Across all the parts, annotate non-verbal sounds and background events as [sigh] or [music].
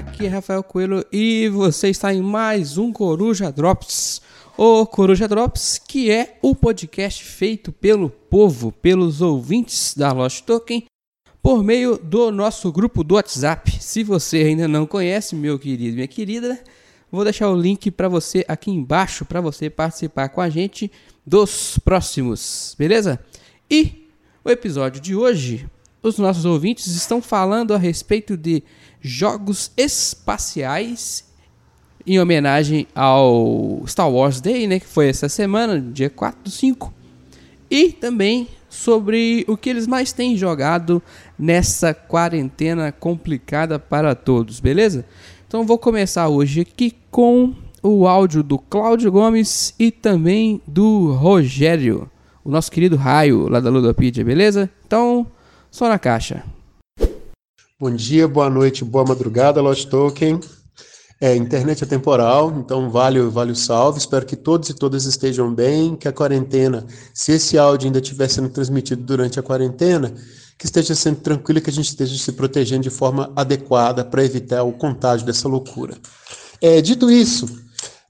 Aqui é Rafael Coelho e você está em mais um Coruja Drops. O Coruja Drops, que é o podcast feito pelo povo, pelos ouvintes da Lost Token, por meio do nosso grupo do WhatsApp. Se você ainda não conhece, meu querido, minha querida, vou deixar o link para você aqui embaixo para você participar com a gente dos próximos, beleza? E o episódio de hoje, os nossos ouvintes estão falando a respeito de jogos espaciais em homenagem ao Star Wars Day, né, que foi essa semana, dia 4 do 5. E também sobre o que eles mais têm jogado nessa quarentena complicada para todos, beleza? Então vou começar hoje aqui com o áudio do Cláudio Gomes e também do Rogério, o nosso querido Raio lá da Ludopedia, beleza? Então, só na caixa. Bom dia, boa noite, boa madrugada, Lost Token. É, internet é temporal, então vale, vale o salve. Espero que todos e todas estejam bem, que a quarentena, se esse áudio ainda estiver sendo transmitido durante a quarentena, que esteja sendo tranquilo e que a gente esteja se protegendo de forma adequada para evitar o contágio dessa loucura. É, dito isso,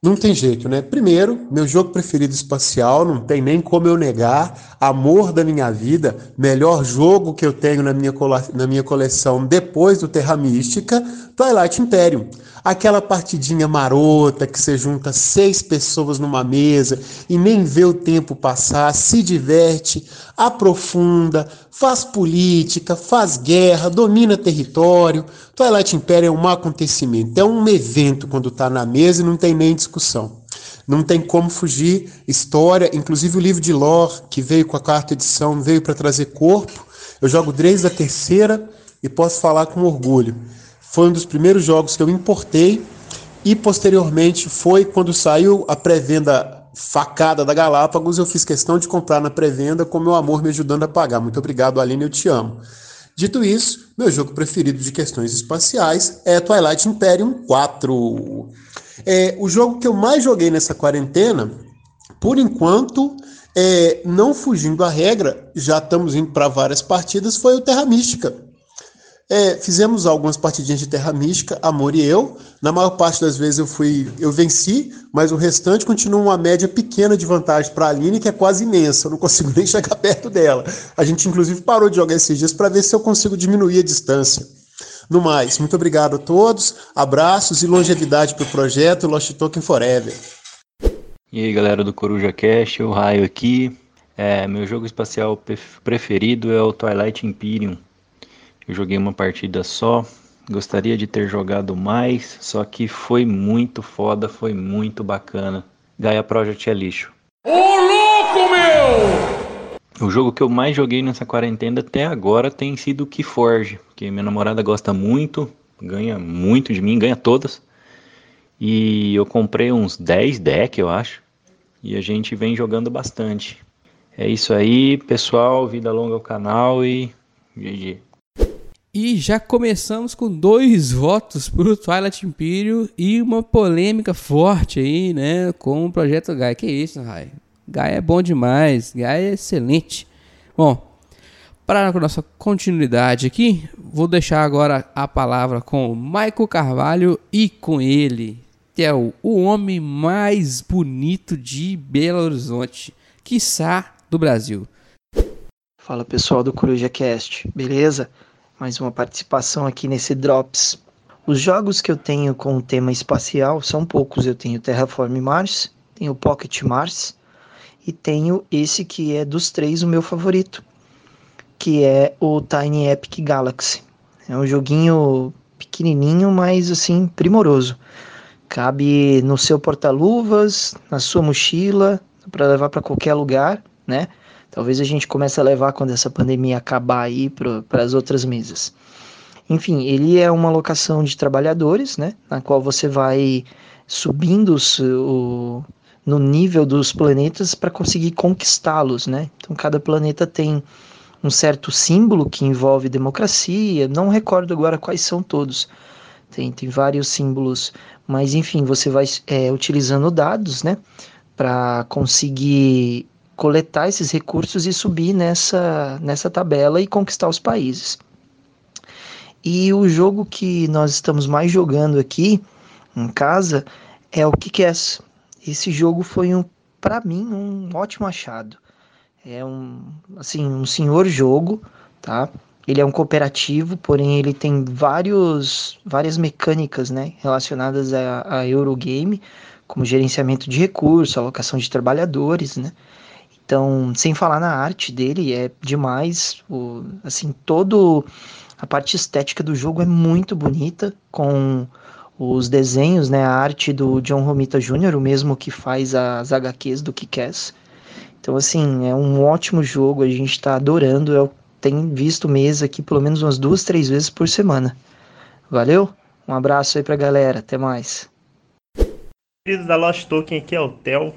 não tem jeito, né? Primeiro, meu jogo preferido espacial, não tem nem como eu negar. Amor da minha vida, melhor jogo que eu tenho na minha, na minha coleção depois do Terra Mística, Twilight Imperium. Aquela partidinha marota que você junta seis pessoas numa mesa e nem vê o tempo passar, se diverte, aprofunda, faz política, faz guerra, domina território. Twilight Imperium é um acontecimento, é um evento quando está na mesa e não tem nem discussão. Não tem como fugir. História, inclusive o livro de lore, que veio com a quarta edição, veio para trazer corpo. Eu jogo desde a terceira e posso falar com orgulho. Foi um dos primeiros jogos que eu importei e posteriormente foi quando saiu a pré-venda facada da Galápagos, eu fiz questão de comprar na pré-venda com meu amor me ajudando a pagar. Muito obrigado, Aline, eu te amo. Dito isso, meu jogo preferido de questões espaciais é Twilight Imperium 4. É, o jogo que eu mais joguei nessa quarentena, por enquanto, é, não fugindo à regra, já estamos indo para várias partidas, foi o Terra Mística. É, fizemos algumas partidinhas de Terra Mística, Amor e eu. Na maior parte das vezes eu fui, eu venci, mas o restante continua uma média pequena de vantagem para a Aline, que é quase imensa. Eu não consigo [laughs] nem chegar perto dela. A gente inclusive parou de jogar esses dias para ver se eu consigo diminuir a distância. No mais, muito obrigado a todos, abraços e longevidade para o projeto Lost Token Forever. E aí galera do Coruja Cash, o Raio aqui. É, meu jogo espacial preferido é o Twilight Imperium. Eu joguei uma partida só, gostaria de ter jogado mais, só que foi muito foda, foi muito bacana. Gaia Project é lixo. Ô louco, meu! O jogo que eu mais joguei nessa quarentena até agora tem sido o Keyforge, que minha namorada gosta muito, ganha muito de mim, ganha todas. E eu comprei uns 10 decks, eu acho, e a gente vem jogando bastante. É isso aí, pessoal, vida longa ao canal e GG. E já começamos com dois votos para o Twilight Imperium e uma polêmica forte aí, né, com o projeto Gaia. Que isso, Rai? Gaia é bom demais, Gaia é excelente. Bom, para a nossa continuidade aqui, vou deixar agora a palavra com o Michael Carvalho e com ele, é o, o homem mais bonito de Belo Horizonte, quiçá do Brasil. Fala pessoal do Coruja Cast, beleza? Mais uma participação aqui nesse Drops. Os jogos que eu tenho com o tema espacial são poucos. Eu tenho Terraform Mars, tenho Pocket Mars e tenho esse que é dos três o meu favorito, que é o Tiny Epic Galaxy. É um joguinho pequenininho, mas assim primoroso. Cabe no seu porta-luvas, na sua mochila, para levar para qualquer lugar, né? Talvez a gente comece a levar quando essa pandemia acabar aí para as outras mesas. Enfim, ele é uma locação de trabalhadores, né, na qual você vai subindo o, no nível dos planetas para conseguir conquistá-los, né? Então cada planeta tem um certo símbolo que envolve democracia, não recordo agora quais são todos. Tem, tem vários símbolos, mas enfim, você vai é, utilizando dados, né, para conseguir coletar esses recursos e subir nessa, nessa tabela e conquistar os países. E o jogo que nós estamos mais jogando aqui em casa é o Kick-Ass. Esse jogo foi um, para mim, um ótimo achado. É um, assim, um senhor jogo, tá? Ele é um cooperativo, porém ele tem vários, várias mecânicas, né, relacionadas a, a Eurogame, como gerenciamento de recursos, alocação de trabalhadores, né? Então, sem falar na arte dele, é demais. O, assim, todo a parte estética do jogo é muito bonita, com os desenhos, né, a arte do John Romita Jr., o mesmo que faz as HQs do Kick-Ass. Então, assim, é um ótimo jogo, a gente está adorando. Eu tenho visto mesa aqui pelo menos umas duas, três vezes por semana. Valeu? Um abraço aí pra galera, até mais. Queridos da Lost Token, aqui é o Theo.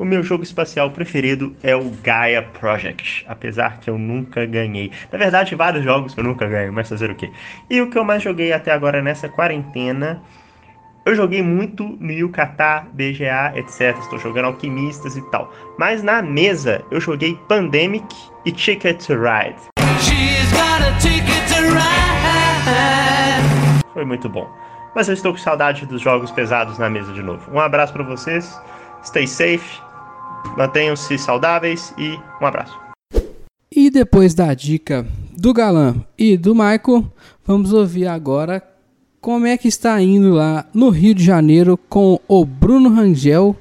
O meu jogo espacial preferido é o Gaia Project, apesar que eu nunca ganhei. Na verdade, vários jogos eu nunca ganhei, mas fazer o quê? E o que eu mais joguei até agora nessa quarentena, eu joguei muito no Yucatá, BGA, etc. Estou jogando Alquimistas e tal. Mas na mesa eu joguei Pandemic e Ticket to Ride. To ride. Foi muito bom. Mas eu estou com saudade dos jogos pesados na mesa de novo. Um abraço para vocês. Stay safe Mantenham-se saudáveis e um abraço. E depois da dica do Galã e do Michael, vamos ouvir agora como é que está indo lá no Rio de Janeiro com o Bruno Rangel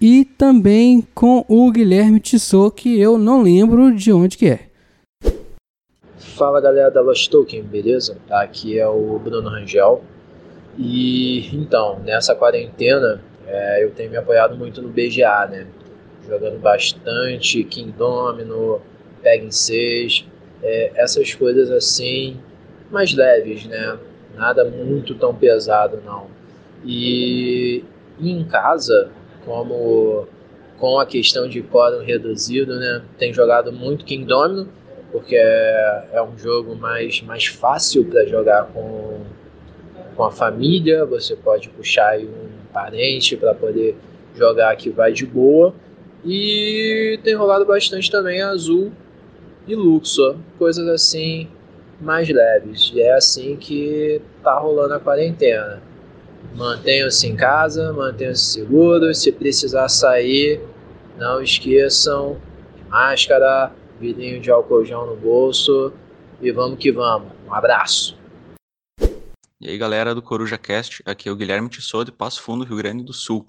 e também com o Guilherme Tissot, que eu não lembro de onde que é. Fala galera da Lost Token, beleza? Aqui é o Bruno Rangel. E então, nessa quarentena, é, eu tenho me apoiado muito no BGA, né? Jogando bastante King Domino, Peg em 6, é, essas coisas assim, mais leves, né? Nada muito tão pesado, não. E, em casa, como com a questão de quórum reduzido, né? Tem jogado muito King Domino, porque é, é um jogo mais, mais fácil para jogar com, com a família. Você pode puxar um parente para poder jogar que vai de boa. E tem rolado bastante também Azul e Luxor, coisas assim mais leves. E é assim que tá rolando a quarentena. Mantenham-se em casa, mantenham-se seguros. Se precisar sair, não esqueçam máscara, vidrinho de álcool no bolso e vamos que vamos. Um abraço. E aí galera do Coruja Cast, aqui é o Guilherme Tissot de Passo Fundo, Rio Grande do Sul.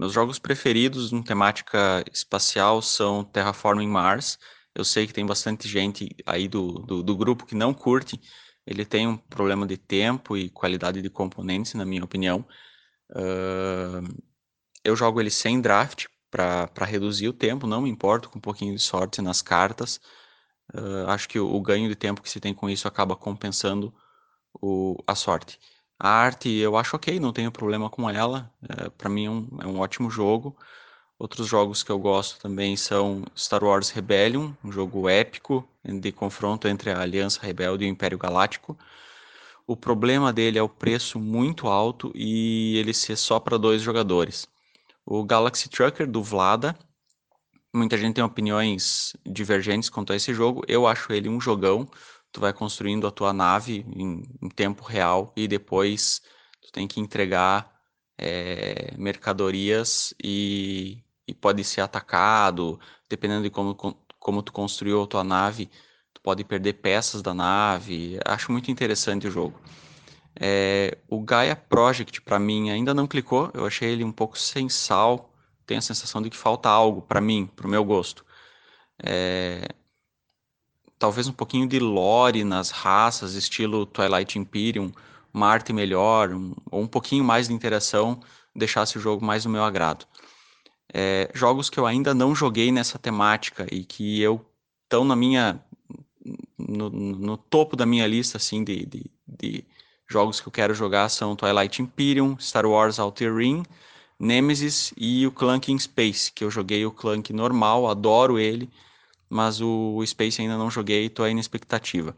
Meus jogos preferidos em temática espacial são Terraforming Mars. Eu sei que tem bastante gente aí do, do, do grupo que não curte. Ele tem um problema de tempo e qualidade de componentes, na minha opinião. Uh, eu jogo ele sem draft para reduzir o tempo, não me importo com um pouquinho de sorte nas cartas. Uh, acho que o, o, ganho de tempo que se tem com isso acaba compensando o, a sorte. A arte eu acho ok, não tenho problema com ela. É, para mim é um, é um ótimo jogo. Outros jogos que eu gosto também são Star Wars Rebellion, um jogo épico de confronto entre a Aliança Rebelde e o Império Galáctico. O problema dele é o preço muito alto e ele ser só para dois jogadores. O Galaxy Trucker do Vlada, muita gente tem opiniões divergentes quanto a esse jogo. Eu acho ele um jogão tu vai construindo a tua nave em, em tempo real e depois tu tem que entregar é, mercadorias e, e, pode ser atacado, dependendo de como, como tu construiu a tua nave, tu pode perder peças da nave. Acho muito interessante o jogo. É, o Gaia Project, para mim, ainda não clicou. Eu achei ele um pouco sem sal. Tenho a sensação de que falta algo para mim, para o meu gosto. É, talvez um pouquinho de lore nas raças, estilo Twilight Imperium, uma arte melhor, um, ou um pouquinho mais de interação, deixasse o jogo mais do meu agrado. É, jogos que eu ainda não joguei nessa temática e que eu estão na minha no, no, topo da minha lista assim de, de, de, jogos que eu quero jogar são Twilight Imperium, Star Wars Outer Rim, Nemesis e o Clank in Space, que eu joguei o Clank normal, adoro ele, mas o Space ainda não joguei tô aí na expectativa.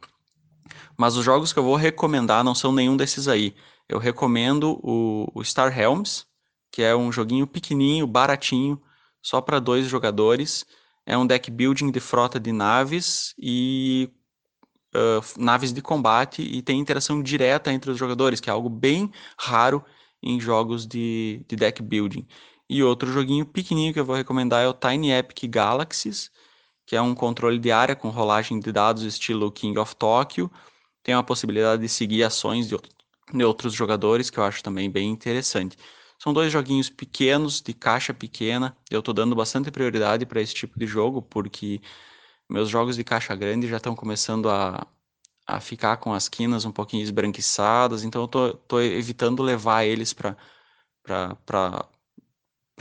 Mas os jogos que eu vou recomendar não são nenhum desses aí. Eu recomendo o, o Star Helms, que é um joguinho pequenininho, baratinho, só para dois jogadores. É um deck building de frota de naves e uh, naves de combate e tem interação direta entre os jogadores, que é algo bem raro em jogos de, de deck building. E outro joguinho pequenininho que eu vou recomendar é o Tiny Epic Galaxies, que é um controle de área com rolagem de dados estilo King of Tokyo. Tem a possibilidade de seguir ações de, de outros jogadores, que eu acho também bem interessante. São dois joguinhos pequenos, de caixa pequena. Eu estou dando bastante prioridade para esse tipo de jogo, porque meus jogos de caixa grande já estão começando a, a ficar com as quinas um pouquinho esbranquiçadas, então eu tô evitando levar eles para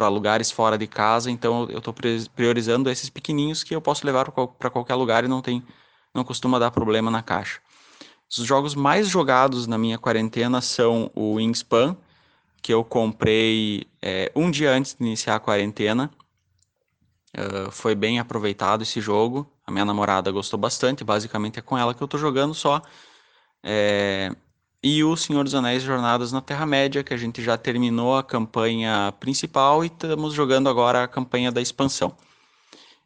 para lugares fora de casa, então eu estou priorizando esses pequenininhos que eu posso levar para qualquer lugar e não tem não costuma dar problema na caixa. Os jogos mais jogados na minha quarentena são o Wingspan, que eu comprei é, um dia antes de iniciar a quarentena. Uh, foi bem aproveitado esse jogo. A minha namorada gostou bastante, basicamente é com ela que eu estou jogando só. É, e o Senhor dos Anéis Jornadas na Terra-média, que a gente já terminou a campanha principal e estamos jogando agora a campanha da expansão.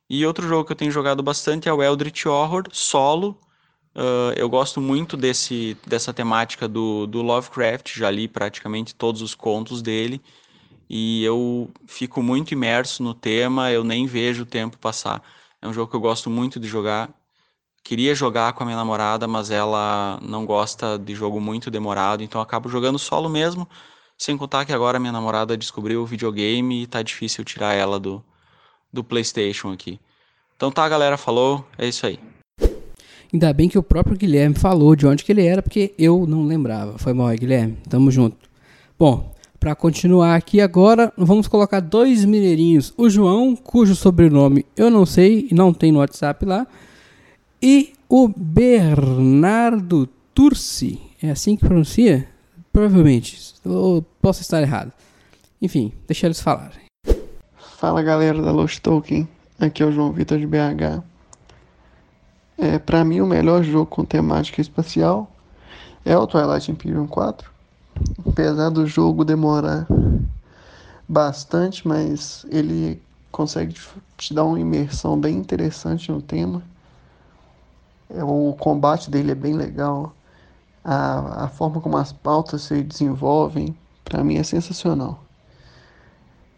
E outro jogo que eu tenho jogado bastante é o Eldritch Horror solo. Uh, eu gosto muito desse, dessa temática do, do Lovecraft, já li praticamente todos os contos dele e eu fico muito imerso no tema, eu nem vejo o tempo passar. É um jogo que eu gosto muito de jogar, queria jogar com a minha namorada, mas ela não gosta de jogo muito demorado, então acabo jogando solo mesmo. Sem contar que agora minha namorada descobriu o videogame e tá difícil tirar ela do, do PlayStation aqui. Então tá, galera, falou, é isso aí. Ainda bem que o próprio Guilherme falou de onde que ele era, porque eu não lembrava. Foi mal, Guilherme. Tamo junto. Bom, para continuar aqui agora, vamos colocar dois mineirinhos. O João, cujo sobrenome eu não sei e não tem no WhatsApp lá, e o Bernardo Turci, é assim que pronuncia? Provavelmente, ou posso estar errado. Enfim, deixa eles falarem. Fala galera da Lost Token, aqui é o João Vitor de BH. É, para mim, o melhor jogo com temática espacial é o Twilight Imperium 4. Apesar do jogo demorar bastante, mas ele consegue te dar uma imersão bem interessante no tema. É, o combate dele é bem legal. A, a forma como as pautas se desenvolvem, para mim é sensacional.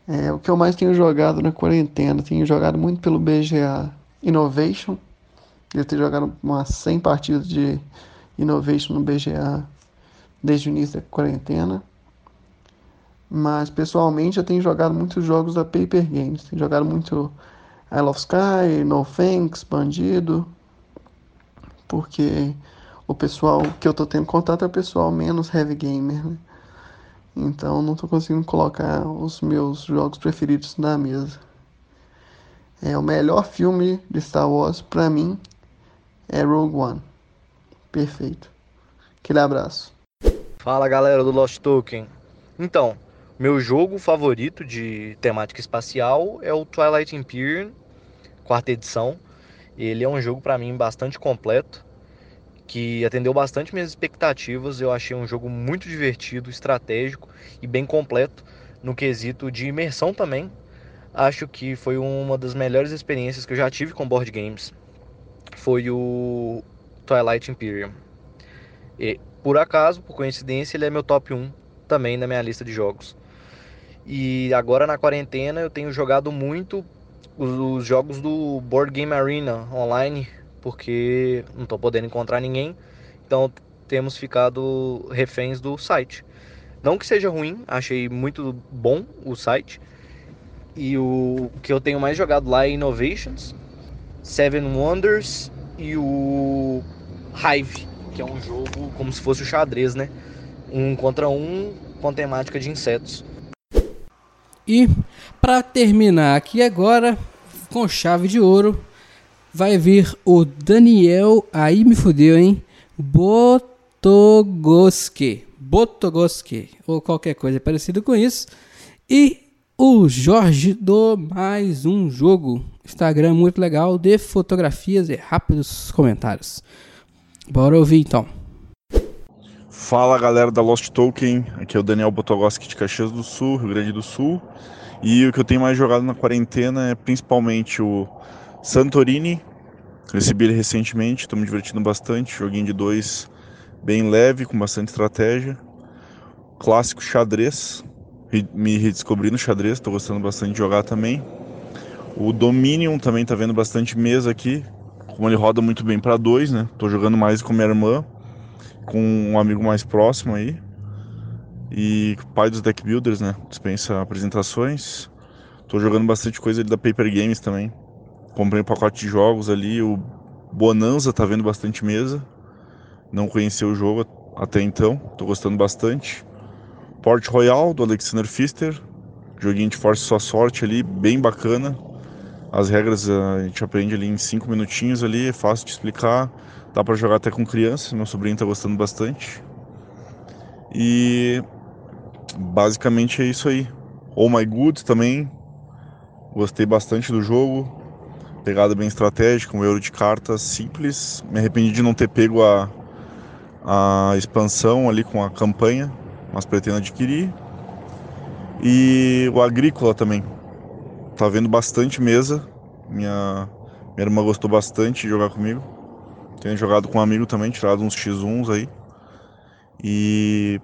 É o que eu mais tenho jogado na quarentena. Tenho jogado muito pelo BGA Innovation. Eu tenho jogado umas 100 partidas de Innovation no BGA desde o início da quarentena. Mas pessoalmente eu tenho jogado muitos jogos da Paper Games. Tenho jogado muito I Love Sky, No Thanks, Bandido porque o pessoal que eu tô tendo contato é o pessoal menos heavy gamer, né? Então não tô conseguindo colocar os meus jogos preferidos na mesa. É o melhor filme de Star Wars para mim é Rogue One. Perfeito. Aquele abraço. Fala galera do Lost Token. Então, meu jogo favorito de temática espacial é o Twilight Imperium, quarta edição. Ele é um jogo para mim bastante completo, que atendeu bastante minhas expectativas. Eu achei um jogo muito divertido, estratégico e bem completo no quesito de imersão também. Acho que foi uma das melhores experiências que eu já tive com board games. Foi o Twilight Imperium. E, por acaso, por coincidência, ele é meu top 1 também na minha lista de jogos. E agora na quarentena eu tenho jogado muito os, jogos do Board Game Arena online, porque não estou podendo encontrar ninguém, então temos ficado reféns do site. Não que seja ruim, achei muito bom o site. E o que eu tenho mais jogado lá é Innovations, Seven Wonders e o Hive, que é um jogo como se fosse o xadrez, né? Um contra um com temática de insetos. E para terminar aqui agora, com chave de ouro, vai vir o Daniel. Aí me fudeu, hein? Botogoski. Botogoski. Ou qualquer coisa parecido com isso. E o Jorge do mais um jogo. Instagram muito legal de fotografias e rápidos comentários. Bora ouvir então. Fala galera da Lost Token, aqui é o Daniel Botogoski de Caxias do Sul, Rio Grande do Sul. E o que eu tenho mais jogado na quarentena é principalmente o Santorini, Recebi ele recentemente, estou me divertindo bastante. Joguinho de dois bem leve, com bastante estratégia. Clássico xadrez. Me redescobri no xadrez, estou gostando bastante de jogar também. O Dominion também está vendo bastante mesa aqui. Como ele roda muito bem para dois, né? Tô jogando mais com minha irmã, com um amigo mais próximo aí. E pai dos deck builders, né? Dispensa apresentações. Tô jogando bastante coisa ali da Paper Games também. Comprei um pacote de jogos ali. O Bonanza tá vendo bastante mesa. Não conheci o jogo até então. Tô gostando bastante. Port Royal do Alexander Pfister. Joguinho de força sua sorte ali, bem bacana. As regras a gente aprende ali em 5 minutinhos ali, é fácil de explicar. Dá para jogar até com criança, meu sobrinho tá gostando bastante. E basicamente é isso aí. Oh My Good também. Gostei bastante do jogo pegada bem estratégica, um euro de cartas simples. Me arrependi de não ter pego a, a expansão ali com a campanha, mas pretendo adquirir. E o agrícola também. Tá vendo bastante mesa. Minha, minha irmã gostou bastante de jogar comigo. Tenho jogado com um amigo também, tirado uns X1s aí. E.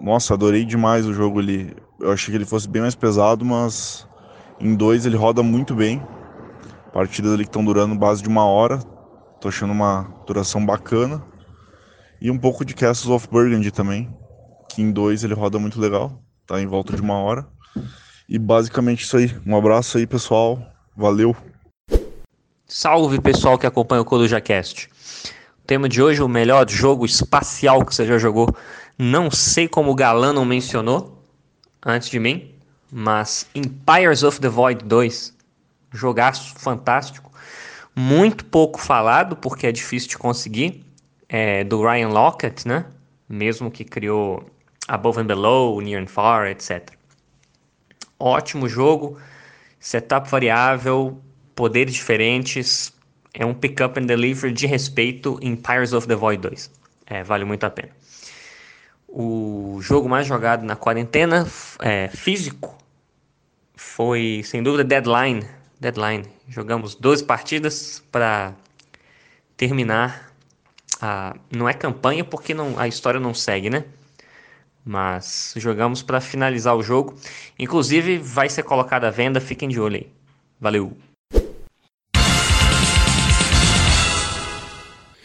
Nossa, adorei demais o jogo ali. Eu achei que ele fosse bem mais pesado, mas em dois ele roda muito bem. Partidas ali que estão durando base de uma hora. Tô achando uma duração bacana. E um pouco de Castles of Burgundy também. Que em dois ele roda muito legal. Tá em volta de uma hora. E basicamente isso aí. Um abraço aí, pessoal. Valeu. Salve pessoal que acompanha o CorujaCast. O tema de hoje, o melhor jogo espacial que você já jogou. Não sei como o Galã não mencionou antes de mim, mas Empires of the Void 2 jogaço fantástico, muito pouco falado porque é difícil de conseguir, é, do Ryan Lockett, né? Mesmo que criou Above and Below, Near and Far, etc. Ótimo jogo, setup variável, poderes diferentes, é um pick-up and delivery de respeito em Empires of the Void 2. É, vale muito a pena. O jogo mais jogado na quarentena é, físico foi, sem dúvida, Deadline, deadline. Jogamos 12 partidas para terminar a não é campanha porque não, a história não segue, né? Mas jogamos para finalizar o jogo. Inclusive vai ser colocado à venda, fiquem de olho aí. Valeu.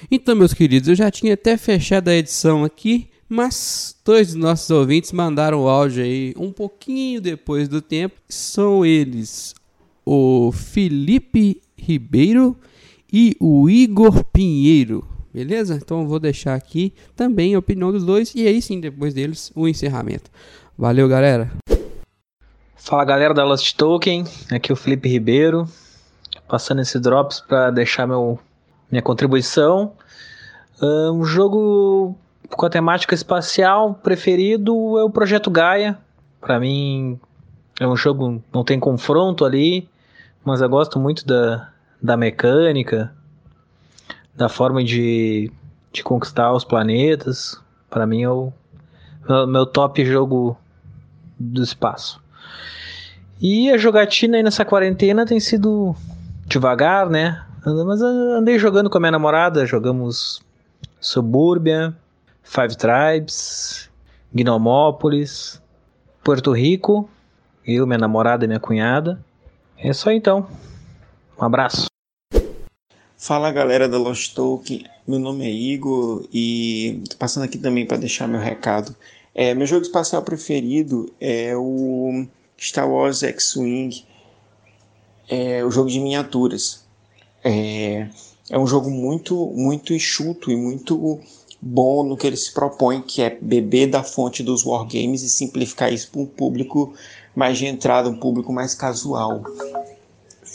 Então, meus queridos, eu já tinha até fechado a edição aqui, mas dois dos nossos ouvintes mandaram o áudio aí um pouquinho depois do tempo. São eles o Felipe Ribeiro e o Igor Pinheiro. Beleza? Então eu vou deixar aqui também a opinião dos dois e aí sim, depois deles, o encerramento. Valeu, galera. Fala, galera da Lost Token. Aqui é o Felipe Ribeiro, passando esse drops para deixar meu minha contribuição. Um jogo com a temática espacial preferido é o Projeto Gaia. Para mim é um jogo não tem confronto ali, mas eu gosto muito da, da mecânica, da forma de, de conquistar os planetas. Para mim é o meu, top jogo do espaço. E a jogatina aí nessa quarentena tem sido devagar, né? Mas andei jogando com a minha namorada, jogamos Suburbia, Five Tribes, Gnomópolis, Porto Rico, eu, minha namorada e minha cunhada. É só então. Um abraço. Fala galera da Lost Talk, meu nome é Igor e tô passando aqui também para deixar meu recado. É, meu jogo espacial preferido é o Star Wars X-Wing, é o jogo de miniaturas. É, é um jogo muito, muito enxuto e muito bom no que ele se propõe, que é beber da fonte dos wargames e simplificar isso para um público mais de entrada, um público mais casual.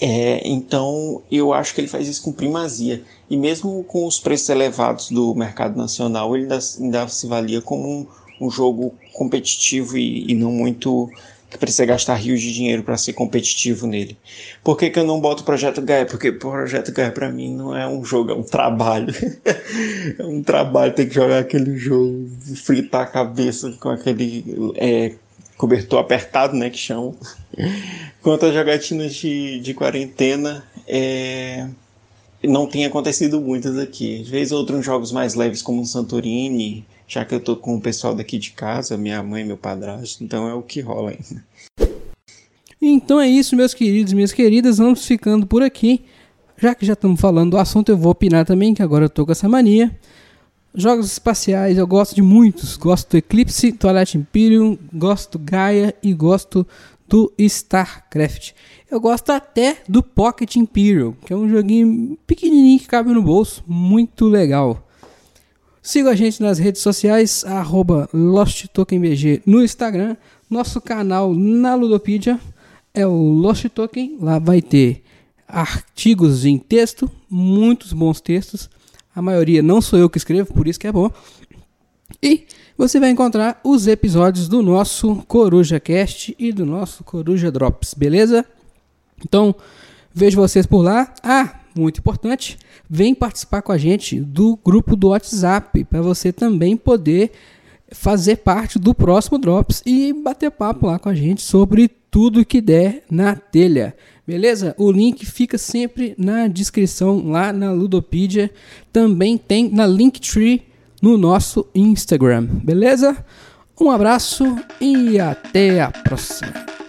É, então eu acho que ele faz isso com primazia. E mesmo com os preços elevados do mercado nacional, ele ainda, ainda se valia como um, um jogo competitivo e, e, não muito que precisa gastar rios de dinheiro para ser competitivo nele. Por que, que eu não boto o Projeto Gaia? Porque o Projeto Gaia para mim não é um jogo, é um trabalho. [laughs] é um trabalho ter que jogar aquele jogo, fritar a cabeça com aquele é, cobertor apertado, né, que chamam. [laughs] Quanto às jogatinas de, de quarentena, é... não tem acontecido muitas aqui. Às vezes outros jogos mais leves como o Santorini, já que eu tô com o pessoal daqui de casa, minha mãe, meu padrasto, então é o que rola ainda. Então é isso, meus queridos minhas queridas, vamos ficando por aqui. Já que já estamos falando do assunto, eu vou opinar também, que agora eu tô com essa mania. Jogos espaciais, eu gosto de muitos. Gosto do Eclipse, Twilight Imperium, gosto do Gaia e gosto do StarCraft. Eu gosto até do Pocket Imperial, que é um joguinho pequenininho que cabe no bolso, muito legal. Siga a gente nas redes sociais, arroba LostTokenBG no Instagram. Nosso canal na Ludopedia é o Lost Token. Lá vai ter artigos em texto, muitos bons textos. A maioria não sou eu que escrevo, por isso que é bom. E você vai encontrar os episódios do nosso Coruja Cast e do nosso Coruja Drops, beleza? Então, vejo vocês por lá. Ah, muito importante, vem participar com a gente do grupo do WhatsApp para você também poder fazer parte do próximo Drops e bater papo lá com a gente sobre tudo que der na telha. Beleza? O link fica sempre na descrição lá na Ludopedia. Também tem na Linktree no nosso Instagram. Beleza? Um abraço e até a próxima.